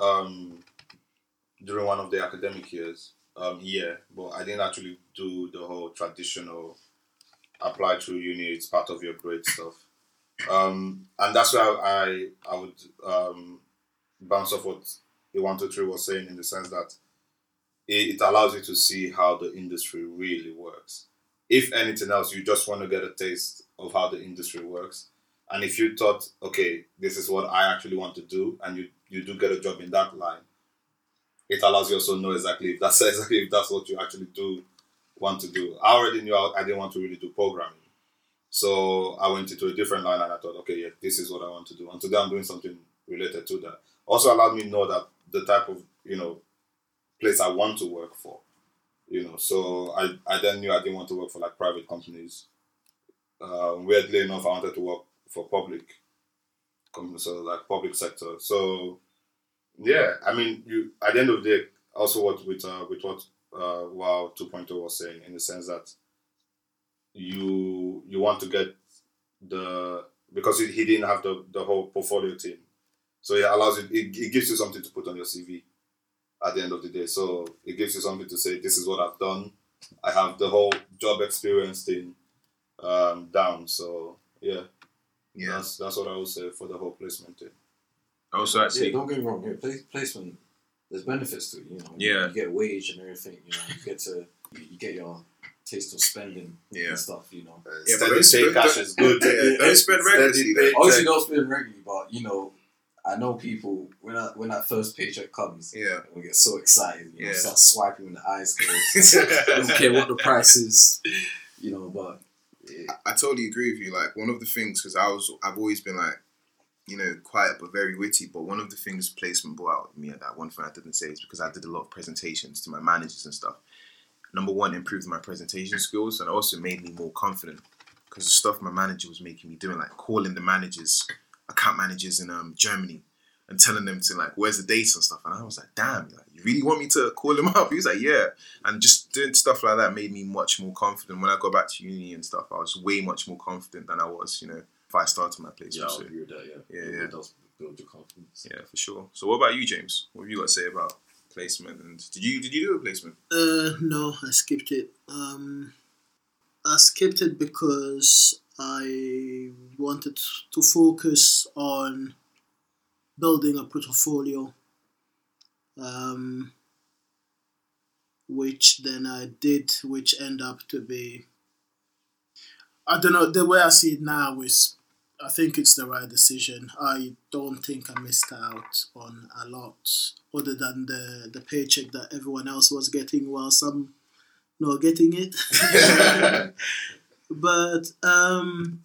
um, during one of the academic years. Um, yeah, but I didn't actually do the whole traditional apply to uni. It's part of your grade stuff, um, and that's why I I would um, bounce off what one two three was saying in the sense that it, it allows you to see how the industry really works. If anything else, you just want to get a taste of how the industry works. And if you thought, okay, this is what I actually want to do, and you, you do get a job in that line, it allows you also know exactly if that's exactly if that's what you actually do want to do. I already knew I, I didn't want to really do programming, so I went into a different line, and I thought, okay, yeah, this is what I want to do. And today I'm doing something related to that. Also allowed me to know that the type of you know place I want to work for. You know, so I, I then knew I didn't want to work for like private companies. Uh, weirdly enough, I wanted to work for public, com- so like public sector. So yeah, I mean, you at the end of the day, also what with uh, with what uh, Wow 2.0 was saying in the sense that you you want to get the because he, he didn't have the, the whole portfolio team, so it allows you it, it gives you something to put on your CV at the end of the day. So it gives you something to say, this is what I've done. I have the whole job experience thing um, down. So yeah, Yeah. that's that's what I would say for the whole placement thing. Also, Yeah, actually, don't get me wrong. Yeah, place, placement, there's benefits to it. You know, Yeah. you get a wage and everything. You know, you get to you, you get your taste of spending Yeah. and stuff. You know, Yeah, but Steady don't pay spend- cash is good. Yeah, don't spend recklessly, though. obviously don't spend regularly, but you know, I know people when that when that first paycheck comes, yeah. we get so excited. You know, Yeah. start swiping when the eyes close. don't care what the price is. You know, but yeah, I totally agree with you. Like one of the things, because I was, I've always been like, you know, quiet but very witty. But one of the things placement brought out me at that one thing I didn't say is because I did a lot of presentations to my managers and stuff. Number one, improved my presentation skills and also made me more confident because the stuff my manager was making me doing, like calling the managers, account managers in um, Germany. And telling them to like, where's the dates and stuff, and I was like, damn, like, you really want me to call him up? He was like, yeah, and just doing stuff like that made me much more confident. When I got back to uni and stuff, I was way much more confident than I was, you know, if I started my place. yeah, so, I agree with that. Yeah, Yeah, It yeah. does build your confidence. yeah, for sure. So, what about you, James? What have you got to say about placement? And did you did you do a placement? Uh, no, I skipped it. Um, I skipped it because I wanted to focus on building a portfolio, um, which then I did, which end up to be. I don't know. The way I see it now is, I think it's the right decision. I don't think I missed out on a lot, other than the the paycheck that everyone else was getting, while some not getting it. but um,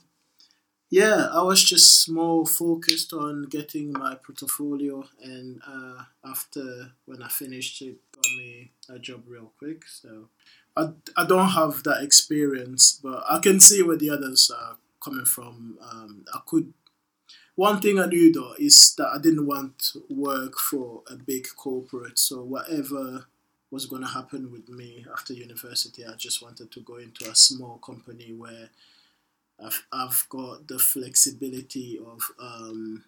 yeah, I was just more focused on getting my portfolio, and uh, after when I finished, it got me a job real quick. So I, I don't have that experience, but I can see where the others are coming from. Um, I could. One thing I knew though is that I didn't want to work for a big corporate. So whatever was going to happen with me after university, I just wanted to go into a small company where I've, I've got the flexibility of um,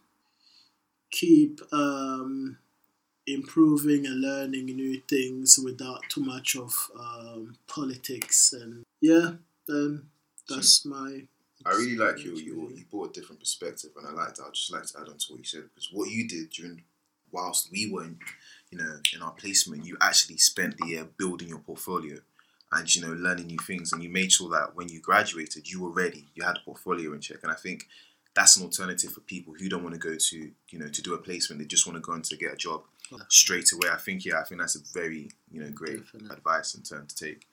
keep um, improving and learning new things without too much of um, politics. And yeah um, that's my I really like your your you brought a different perspective, and I like that. I'd just like to add on to what you said because what you did during whilst we were, in, you know, in our placement, you actually spent the year building your portfolio and you know learning new things, and you made sure that when you graduated, you were ready. You had a portfolio in check, and I think that's an alternative for people who don't want to go to you know to do a placement. They just want to go in to get a job straight away. I think yeah, I think that's a very you know great Definitely. advice and turn to take.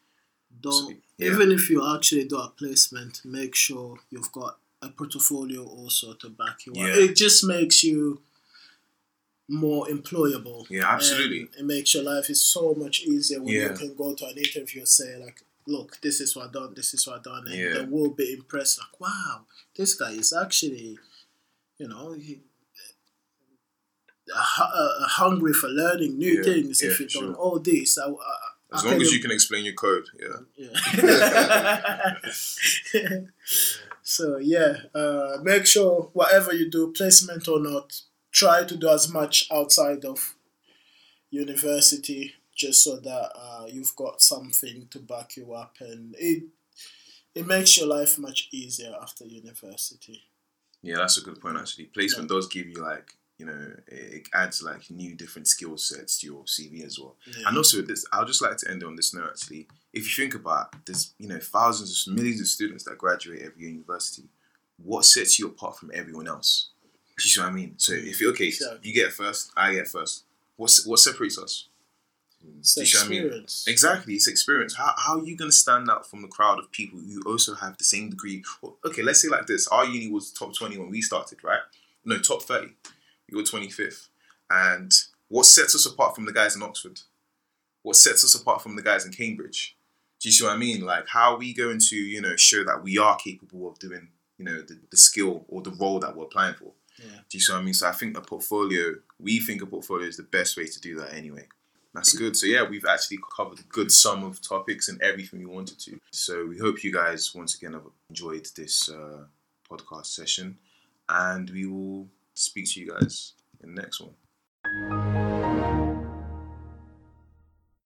don't So, yeah. even if you actually do a placement make sure you've got a portfolio also to back you up Yeah. it just makes you more employable. Yeah, absolutely. It makes your life is so much easier when Yeah. you can go to an interview and say like, "Look, this is what I done. This is what I done," and Yeah. they will be impressed. Like, "Wow, this guy is actually, you know, he, uh, uh, hungry for learning new Yeah, things. if yeah, you done sure. all this, I, I, As I long as you can explain your code, yeah. yeah. so yeah, uh, make sure whatever you do, placement or not, try to do as much outside of university, just so that uh, you've got something to back you up, and it it makes your life much easier after university. Yeah, that's a good point actually. Placement does give you like, you know, it adds like new different skill sets to your CV as well. Yeah. And also, this I'll just like to end on this note. Actually, if you think about, it, there's you know thousands, of millions of students that graduate every university. What sets you apart from everyone else? Do you see what I mean? So if you're okay, Sure. you get first, I get first. What's what separates us? It's you what I mean? experience. Exactly, it's experience. How, how are you going to stand out from the crowd of people who also have the same degree? Well, okay, let's say like this: our uni was top twenty when we started, right? No, top thirty. We were twenty fifth. And what sets us apart from the guys in Oxford? What sets us apart from the guys in Cambridge? Do you see what I mean? Like, how are we going to, you know, show that we are capable of doing, you know, the, the skill or the role that we're applying for? Yeah. Do you see what I mean? So I think a portfolio, we think a portfolio is the best way to do that anyway. That's good. So yeah, we've actually covered a good sum of topics and everything we wanted to. So we hope you guys once again have enjoyed this uh, podcast session, and we will speak to you guys in the next one.